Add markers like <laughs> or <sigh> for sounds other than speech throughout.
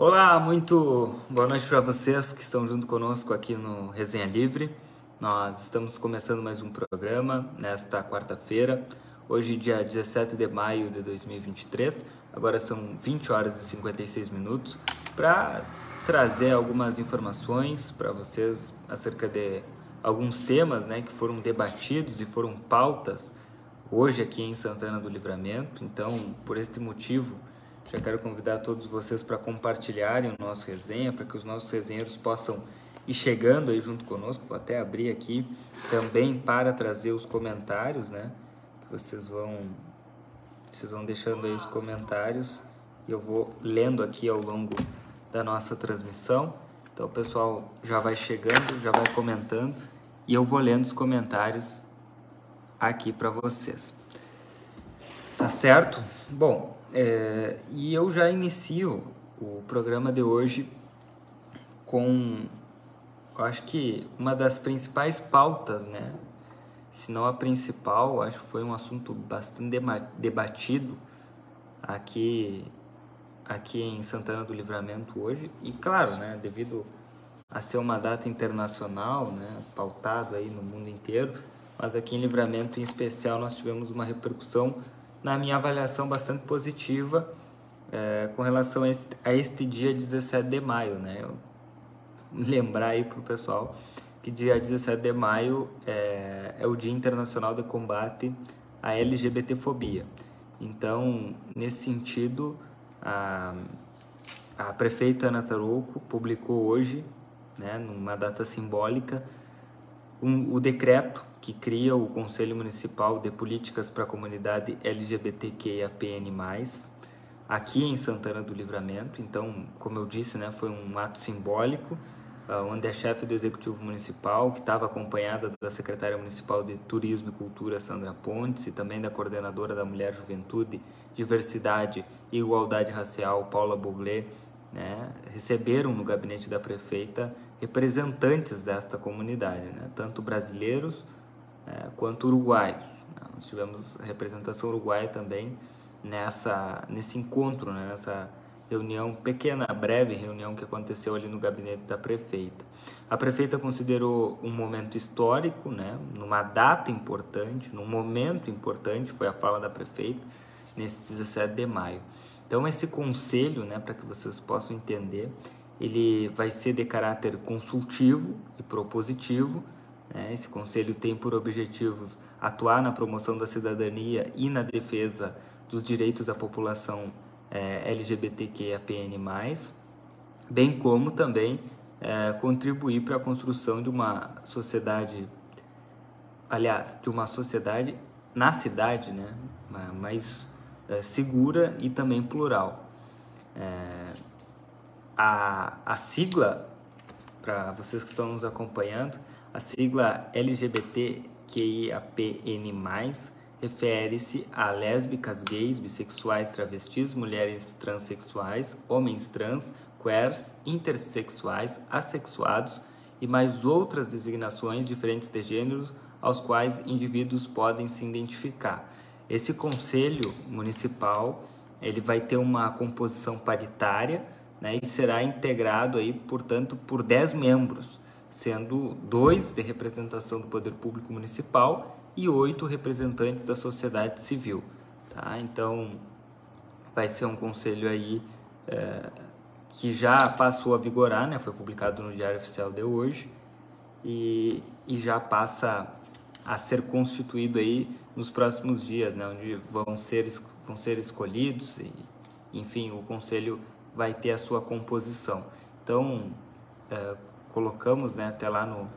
Olá, muito boa noite para vocês que estão junto conosco aqui no Resenha Livre. Nós estamos começando mais um programa nesta quarta-feira, hoje, dia 17 de maio de 2023. Agora são 20 horas e 56 minutos para trazer algumas informações para vocês acerca de alguns temas né, que foram debatidos e foram pautas hoje aqui em Santana do Livramento. Então, por este motivo, já quero convidar todos vocês para compartilharem o nosso resenha, para que os nossos resenheiros possam ir chegando aí junto conosco. Vou até abrir aqui também para trazer os comentários, né? Que vocês vão, vocês vão deixando aí os comentários e eu vou lendo aqui ao longo da nossa transmissão. Então o pessoal já vai chegando, já vai comentando e eu vou lendo os comentários aqui para vocês. Tá certo? Bom, é, e eu já inicio o programa de hoje com, eu acho que uma das principais pautas, né? Se não a principal, acho que foi um assunto bastante debatido aqui aqui em Santana do Livramento hoje e claro, né, devido a ser uma data internacional, né, pautado aí no mundo inteiro, mas aqui em Livramento em especial nós tivemos uma repercussão na minha avaliação, bastante positiva é, com relação a este, a este, dia 17 de maio, né? Lembrar aí para o pessoal que dia 17 de maio é, é o Dia Internacional de Combate à LGBTfobia. Então, nesse sentido, a, a prefeita Ana publicou hoje, né, numa data simbólica, um, o decreto que cria o Conselho Municipal de Políticas para a Comunidade LGBTQIAPN+, aqui em Santana do Livramento. Então, como eu disse, né, foi um ato simbólico, uh, onde a chefe do Executivo Municipal, que estava acompanhada da secretária municipal de Turismo e Cultura, Sandra Pontes, e também da coordenadora da Mulher, Juventude, Diversidade e Igualdade Racial, Paula Bouglé, né, receberam no gabinete da prefeita representantes desta comunidade, né, tanto brasileiros é, quanto uruguaios. Né. Nós tivemos representação uruguaia também nessa, nesse encontro, né, nessa reunião, pequena, breve reunião que aconteceu ali no gabinete da prefeita. A prefeita considerou um momento histórico, né, numa data importante, num momento importante, foi a fala da prefeita, nesse 17 de maio. Então, esse conselho, né, para que vocês possam entender, ele vai ser de caráter consultivo e propositivo. Né? Esse conselho tem por objetivos atuar na promoção da cidadania e na defesa dos direitos da população é, LGBTQIAPN+, bem como também é, contribuir para a construção de uma sociedade, aliás, de uma sociedade na cidade, né, mais é, segura e também plural. É, a, a sigla, para vocês que estão nos acompanhando, a sigla LGBTQIAPN+, refere-se a lésbicas, gays, bissexuais, travestis, mulheres transexuais, homens trans, queers, intersexuais, assexuados e mais outras designações diferentes de gêneros aos quais indivíduos podem se identificar. Esse conselho municipal ele vai ter uma composição paritária né, e será integrado aí, portanto, por 10 membros, sendo dois de representação do poder público municipal e oito representantes da sociedade civil. Tá? Então, vai ser um conselho aí é, que já passou a vigorar, né? foi publicado no Diário Oficial de hoje e, e já passa a ser constituído aí nos próximos dias, né? onde vão ser, vão ser escolhidos e, enfim, o conselho vai ter a sua composição. Então, é, colocamos né, até lá no,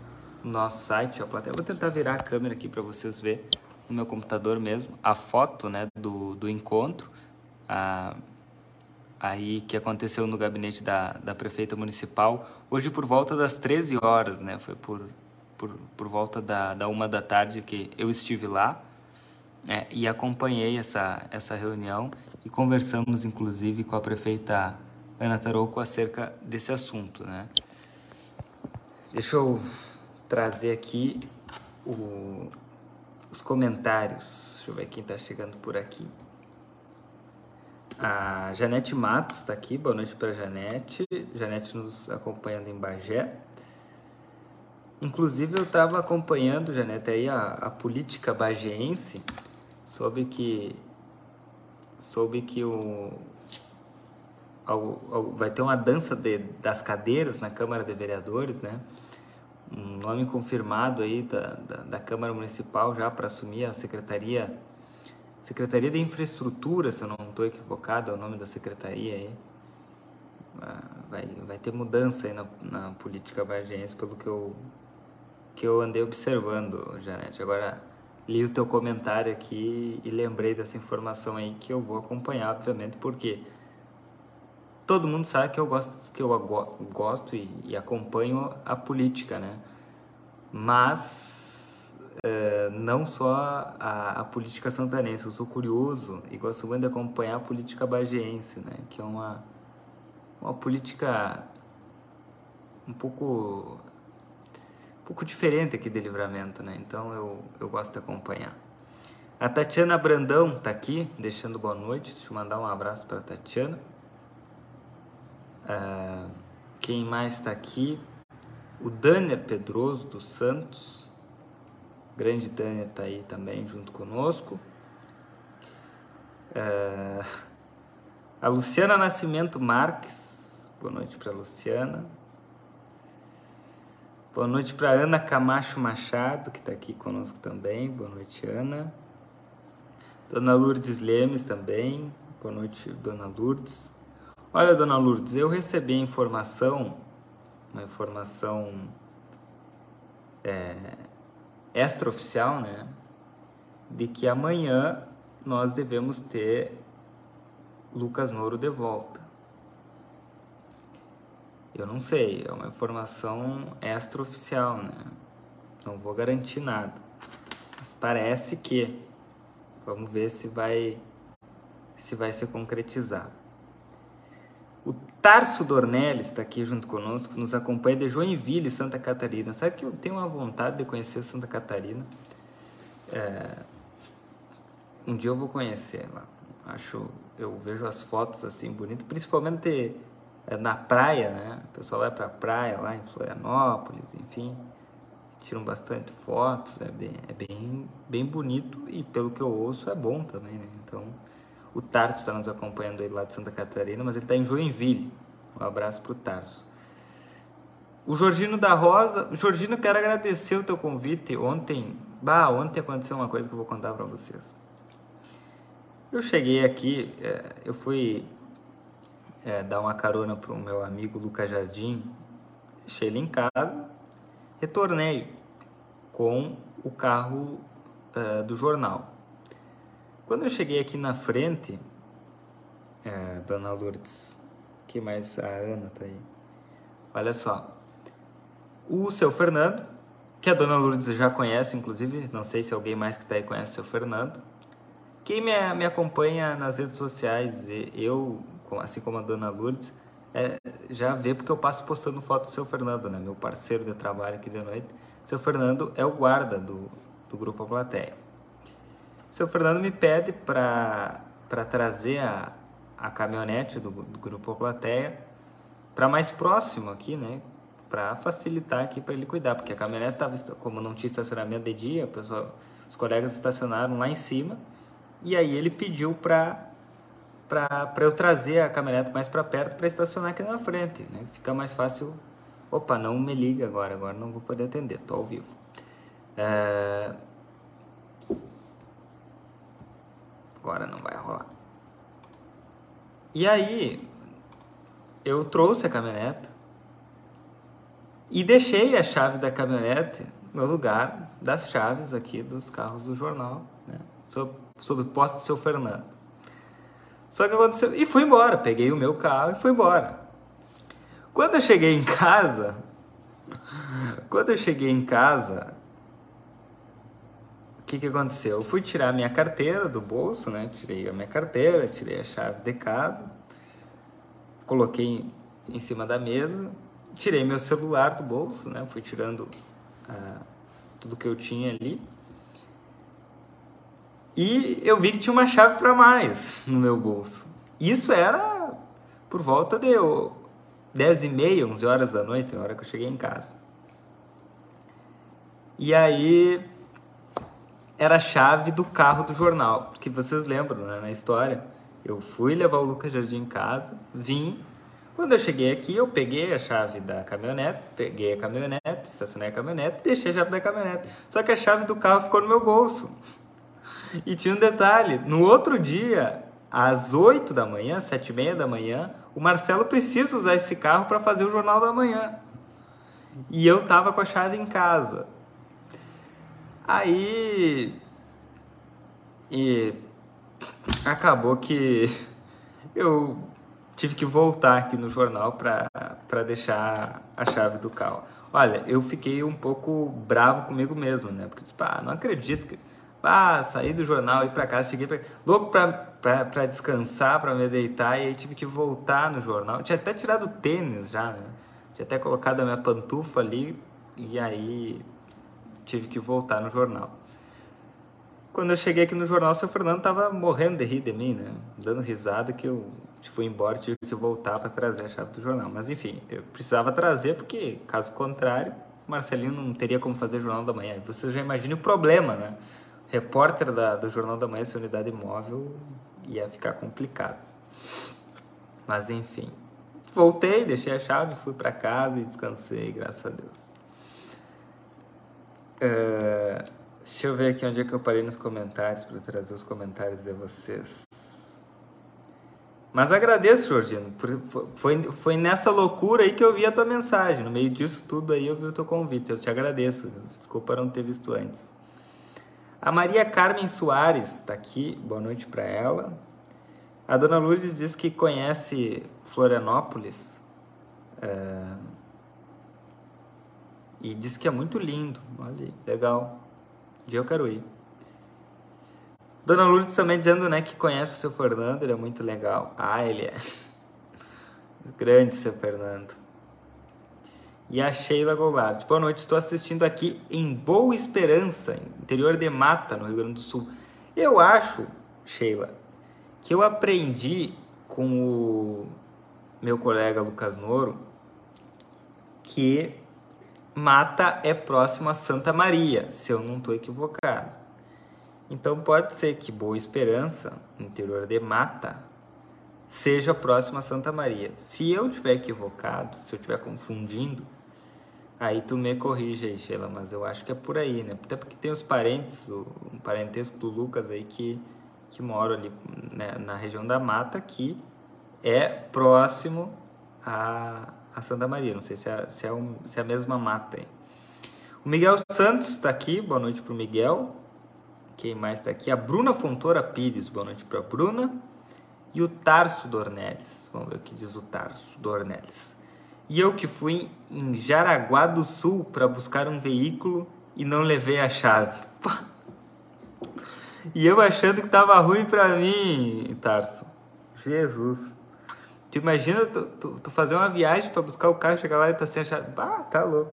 nosso site, a plateia. Vou tentar virar a câmera aqui para vocês verem no meu computador mesmo a foto né, do, do encontro a, aí que aconteceu no gabinete da, da prefeita municipal hoje por volta das 13 horas, né? Foi por, por, por volta da, da uma da tarde que eu estive lá é, e acompanhei essa, essa reunião e conversamos inclusive com a prefeita Ana Tarouco acerca desse assunto, né? Deixa eu trazer aqui o, os comentários. Deixa eu ver quem está chegando por aqui. A Janete Matos está aqui, boa noite para Janete. Janete nos acompanhando em Bagé. Inclusive eu estava acompanhando, Janete, aí a, a política bageense, soube que soube que o, vai ter uma dança de, das cadeiras na Câmara de Vereadores, né? Um nome confirmado aí da, da, da Câmara Municipal já para assumir a Secretaria Secretaria de Infraestrutura, se eu não estou equivocado, é o nome da secretaria aí. Ah, vai, vai ter mudança aí na, na política bageense, pelo que eu, que eu andei observando, Janete. Agora, li o teu comentário aqui e lembrei dessa informação aí que eu vou acompanhar, obviamente, porque todo mundo sabe que eu gosto, que eu gosto e, e acompanho a política, né? Mas uh, não só a, a, política santanense, eu sou curioso e gosto muito de acompanhar a política bageense, né? Que é uma, uma política um pouco um pouco diferente aqui de livramento, né? Então eu, eu gosto de acompanhar. A Tatiana Brandão está aqui, deixando boa noite. Deixa eu mandar um abraço para Tatiana. Uh, quem mais está aqui? O Daniel Pedroso dos Santos. O grande Daniel está aí também junto conosco. Uh, a Luciana Nascimento Marques. Boa noite para Luciana. Boa noite para Ana Camacho Machado, que está aqui conosco também. Boa noite, Ana. Dona Lourdes Lemes também. Boa noite, Dona Lourdes. Olha, dona Lourdes, eu recebi a informação, uma informação é, extraoficial, né? De que amanhã nós devemos ter Lucas Nouro de volta. Eu não sei, é uma informação extraoficial, né? Não vou garantir nada. Mas parece que. Vamos ver se vai se vai ser concretizado. O Tarso Dornelles está aqui junto conosco, nos acompanha de Joinville, Santa Catarina. Sabe que eu tenho uma vontade de conhecer Santa Catarina? É... Um dia eu vou conhecer lá. Acho, eu vejo as fotos assim bonitas, principalmente é, na praia, né? O pessoal vai para a praia lá em Florianópolis, enfim, tiram bastante fotos. É bem, é bem, bem bonito e pelo que eu ouço é bom também, né? Então o Tarso está nos acompanhando aí lá de Santa Catarina, mas ele está em Joinville. Um abraço para o Tarso. O Jorginho da Rosa. Jorginho, quero agradecer o teu convite. Ontem, bah, ontem aconteceu uma coisa que eu vou contar para vocês. Eu cheguei aqui, é, eu fui é, dar uma carona para o meu amigo Lucas Jardim. Deixei ele em casa, retornei com o carro é, do jornal. Quando eu cheguei aqui na frente, é, Dona Lourdes, que mais a Ana tá aí. Olha só, o seu Fernando, que a Dona Lourdes já conhece, inclusive, não sei se alguém mais que está aí conhece o seu Fernando. Quem me, me acompanha nas redes sociais, eu, assim como a Dona Lourdes, é, já vê porque eu passo postando foto do seu Fernando, né? Meu parceiro de trabalho aqui de noite. Seu Fernando é o guarda do, do Grupo A Plateia. Seu Fernando me pede para trazer a, a caminhonete do, do Grupo Plateia para mais próximo aqui, né? Para facilitar aqui para ele cuidar, porque a caminhonete estava, como não tinha estacionamento de dia, pessoal, os colegas estacionaram lá em cima e aí ele pediu para para eu trazer a caminhonete mais para perto para estacionar aqui na frente, né? Fica mais fácil. Opa, não me liga agora, agora não vou poder atender, tô ao vivo. É... Agora não vai rolar. E aí, eu trouxe a caminhonete e deixei a chave da caminhonete no lugar das chaves aqui dos carros do jornal, né? sob, sob posse do seu Fernando. Só que aconteceu. E fui embora. Peguei o meu carro e fui embora. Quando eu cheguei em casa. <laughs> Quando eu cheguei em casa, que, que aconteceu? Eu fui tirar minha carteira do bolso, né? Tirei a minha carteira, tirei a chave de casa, coloquei em cima da mesa, tirei meu celular do bolso, né? Fui tirando uh, tudo que eu tinha ali. E eu vi que tinha uma chave para mais no meu bolso. Isso era por volta de 10 e meia, 11 horas da noite, a hora que eu cheguei em casa. E aí era a chave do carro do jornal, porque vocês lembram, né, na história, eu fui levar o Lucas Jardim em casa, vim, quando eu cheguei aqui, eu peguei a chave da caminhonete, peguei a caminhonete, estacionei a caminhonete, deixei a chave da caminhonete. Só que a chave do carro ficou no meu bolso. E tinha um detalhe, no outro dia, às 8 da manhã, 7 e meia da manhã, o Marcelo precisa usar esse carro para fazer o Jornal da Manhã. E eu tava com a chave em casa. Aí. E acabou que <laughs> eu tive que voltar aqui no jornal para deixar a chave do carro. Olha, eu fiquei um pouco bravo comigo mesmo, né? Porque, tipo, ah, não acredito que. Ah, saí do jornal, ir para casa, cheguei pra... louco para descansar, para me deitar, e aí tive que voltar no jornal. Tinha até tirado o tênis já, né? Tinha até colocado a minha pantufa ali, e aí tive que voltar no jornal. Quando eu cheguei aqui no jornal, o seu Fernando tava morrendo de rir de mim, né? Dando risada que eu fui embora tive que voltar para trazer a chave do jornal. Mas enfim, eu precisava trazer porque, caso contrário, Marcelinho não teria como fazer o Jornal da Manhã. Você já imagina o problema, né? Repórter da, do Jornal da Manhã, essa unidade móvel, ia ficar complicado. Mas enfim, voltei, deixei a chave, fui para casa e descansei, graças a Deus. Uh, deixa eu ver aqui onde é que eu parei nos comentários para trazer os comentários de vocês. Mas agradeço, Georgino. Foi, foi nessa loucura aí que eu vi a tua mensagem. No meio disso tudo aí eu vi o teu convite. Eu te agradeço. Desculpa não ter visto antes. A Maria Carmen Soares está aqui. Boa noite para ela. A dona Lourdes diz que conhece Florianópolis. É e diz que é muito lindo. Olha legal. Um dia eu quero ir. Dona Lourdes também dizendo né, que conhece o seu Fernando, ele é muito legal. Ah, ele é. <laughs> Grande seu Fernando. E a Sheila Goulart. Boa noite, estou assistindo aqui em Boa Esperança, interior de Mata, no Rio Grande do Sul. Eu acho, Sheila, que eu aprendi com o meu colega Lucas Noro que Mata é próximo a Santa Maria, se eu não estou equivocado. Então pode ser que Boa Esperança, interior de Mata, seja próximo a Santa Maria. Se eu estiver equivocado, se eu estiver confundindo, aí tu me corrige aí, Sheila, mas eu acho que é por aí, né? Até porque tem os parentes, o, um parentesco do Lucas aí que, que moram ali né, na região da Mata, que é próximo a, a Santa Maria. Não sei se é, se é, um, se é a mesma mata aí. O Miguel Santos está aqui, boa noite para o Miguel. Quem mais está aqui? A Bruna Fontoura Pires, boa noite para a Bruna. E o Tarso Dornelles, vamos ver o que diz o Tarso Dornelles. E eu que fui em Jaraguá do Sul para buscar um veículo e não levei a chave. E eu achando que tava ruim para mim, Tarso. Jesus. Tu imagina tu, tu, tu fazer uma viagem para buscar o carro, chegar lá e tá sem a chave. Ah, tá louco.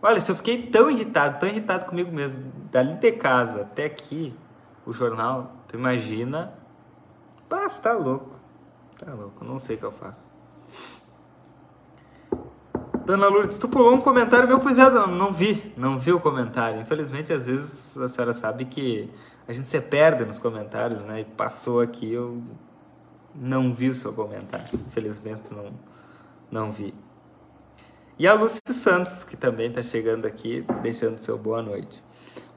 Olha, se eu fiquei tão irritado, tão irritado comigo mesmo, dali de casa até aqui, o jornal, tu imagina. Ah, tá louco. Tá louco, não sei o que eu faço. Dona Lourdes, tu pulou um comentário meu, pois é, não, não vi, não vi o comentário. Infelizmente, às vezes a senhora sabe que a gente se perde nos comentários, né? E passou aqui, eu não vi o seu comentário. Infelizmente, não, não vi. E a Lúcia Santos, que também está chegando aqui, deixando seu boa noite.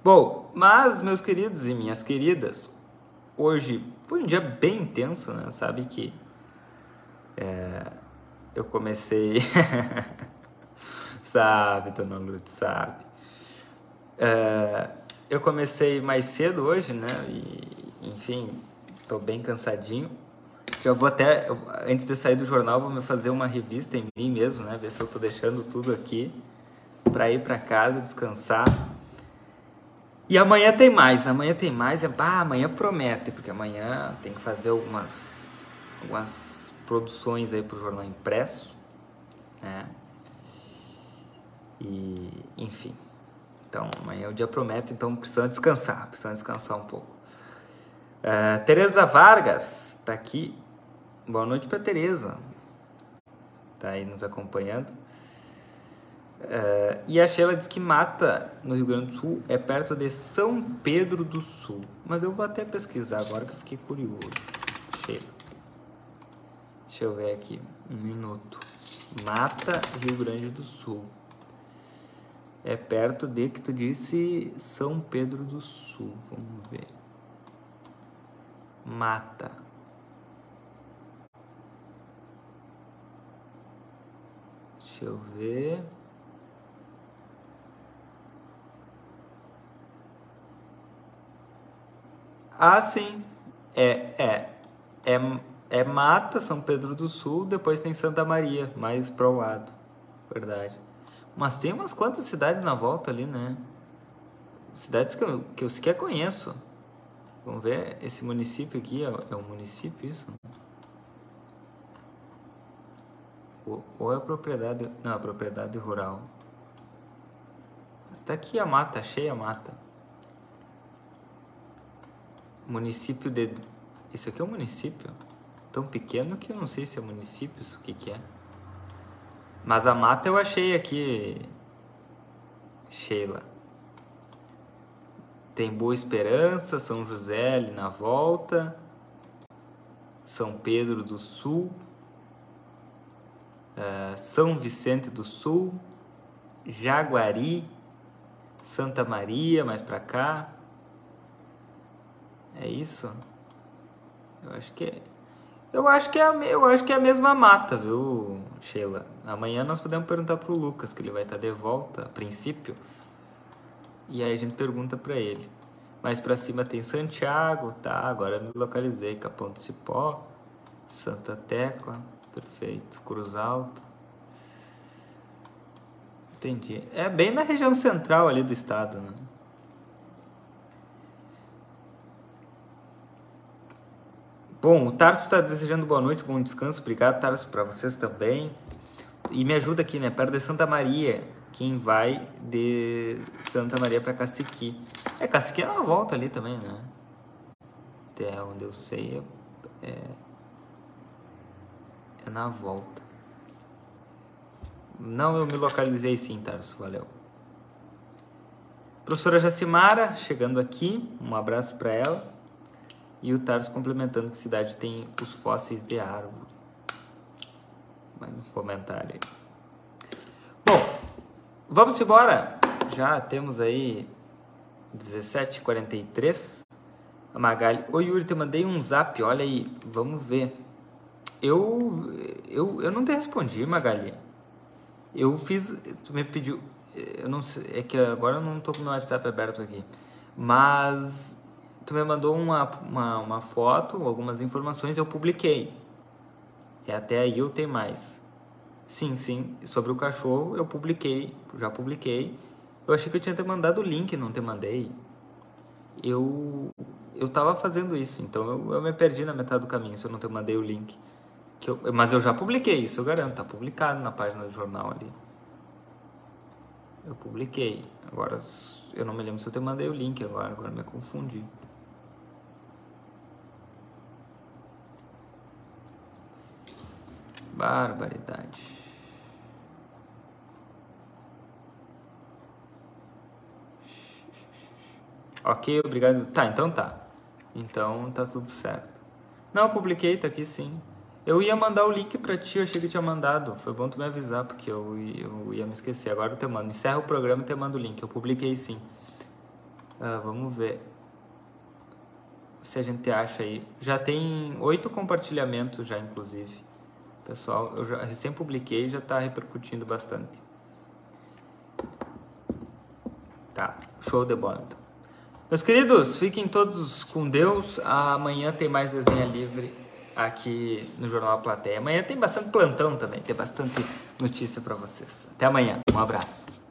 Bom, mas, meus queridos e minhas queridas, hoje foi um dia bem intenso, né? Sabe que é, eu comecei. <laughs> sabe, dona Lúcia, sabe. É, eu comecei mais cedo hoje, né? E, enfim, estou bem cansadinho. Eu vou até, antes de sair do jornal, vou me fazer uma revista em mim mesmo, né? Ver se eu tô deixando tudo aqui para ir para casa, descansar. E amanhã tem mais, amanhã tem mais. É, bah, amanhã promete, porque amanhã tem que fazer algumas, algumas produções aí pro jornal impresso, né? E, enfim. Então, amanhã o dia promete, então precisamos descansar, precisamos descansar um pouco. Uh, Tereza Vargas está aqui Boa noite para Tereza. Tá aí nos acompanhando. Uh, e a Sheila diz que Mata, no Rio Grande do Sul, é perto de São Pedro do Sul. Mas eu vou até pesquisar agora que eu fiquei curioso. Sheila. Deixa eu ver aqui. Um minuto. Mata, Rio Grande do Sul. É perto de que tu disse São Pedro do Sul. Vamos ver. Mata. Deixa eu ver. Ah, sim. É, é, é, é Mata, São Pedro do Sul, depois tem Santa Maria, mais para o lado. Verdade. Mas tem umas quantas cidades na volta ali, né? Cidades que eu, que eu sequer conheço. Vamos ver, esse município aqui é, é um município isso? Ou, é propriedade... Não, é propriedade rural. Está aqui a mata, cheia a mata. Município de. Isso aqui é um município? Tão pequeno que eu não sei se é município, o que, que é. Mas a mata eu achei aqui. Sheila. Tem Boa Esperança, São José ali na volta, São Pedro do Sul, uh, São Vicente do Sul, Jaguari, Santa Maria, mais para cá, é isso? Eu acho que é. Eu acho que é a, eu acho que é a mesma mata, viu, Sheila? Amanhã nós podemos perguntar pro Lucas, que ele vai estar de volta, a princípio. E aí a gente pergunta para ele. Mais para cima tem Santiago, tá? Agora me localizei. Capão do Cipó, Santa Tecla, perfeito. Cruz Alta. Entendi. É bem na região central ali do estado, né? Bom, o Tarso está desejando boa noite, bom descanso. Obrigado, Tarso, para vocês também. E me ajuda aqui, né? Perto de Santa Maria. Quem vai de Santa Maria para Caciqui. É, Caciqui é uma volta ali também, né? Até onde eu sei é, é, é na volta. Não, eu me localizei sim, Tarso. Valeu. Professora Jacimara, chegando aqui. Um abraço para ela. E o Tarso complementando que cidade tem os fósseis de árvore. Mais um comentário aí. Bom, vamos embora. Já temos aí 17h43. A Magali. Oi, Yuri, te mandei um zap. Olha aí, vamos ver. Eu, eu, eu não te respondi, Magali. Eu fiz. Tu me pediu. Eu não sei. É que agora eu não tô com meu WhatsApp aberto aqui. Mas tu me mandou uma, uma, uma foto, algumas informações, eu publiquei. E até aí eu tenho mais. Sim, sim, sobre o cachorro eu publiquei, já publiquei. Eu achei que eu tinha te mandado o link, não te mandei. Eu eu tava fazendo isso, então eu, eu me perdi na metade do caminho se eu não te mandei o link. Que eu, mas eu já publiquei, isso eu garanto, tá publicado na página do jornal ali. Eu publiquei. Agora eu não me lembro se eu te mandei o link agora, agora me confundi. Barbaridade. Ok, obrigado. Tá, então tá. Então tá tudo certo. Não, publiquei, tá aqui sim. Eu ia mandar o link pra ti, eu achei que tinha mandado. Foi bom tu me avisar, porque eu, eu ia me esquecer. Agora eu te mando. Encerra o programa e te mando o link. Eu publiquei sim. Uh, vamos ver se a gente acha aí. Já tem oito compartilhamentos já, inclusive. Pessoal, eu já recém publiquei já está repercutindo bastante. Tá, show de bola então. Meus queridos, fiquem todos com Deus. Amanhã tem mais desenha livre aqui no Jornal A Plateia. Amanhã tem bastante plantão também, tem bastante notícia para vocês. Até amanhã, um abraço.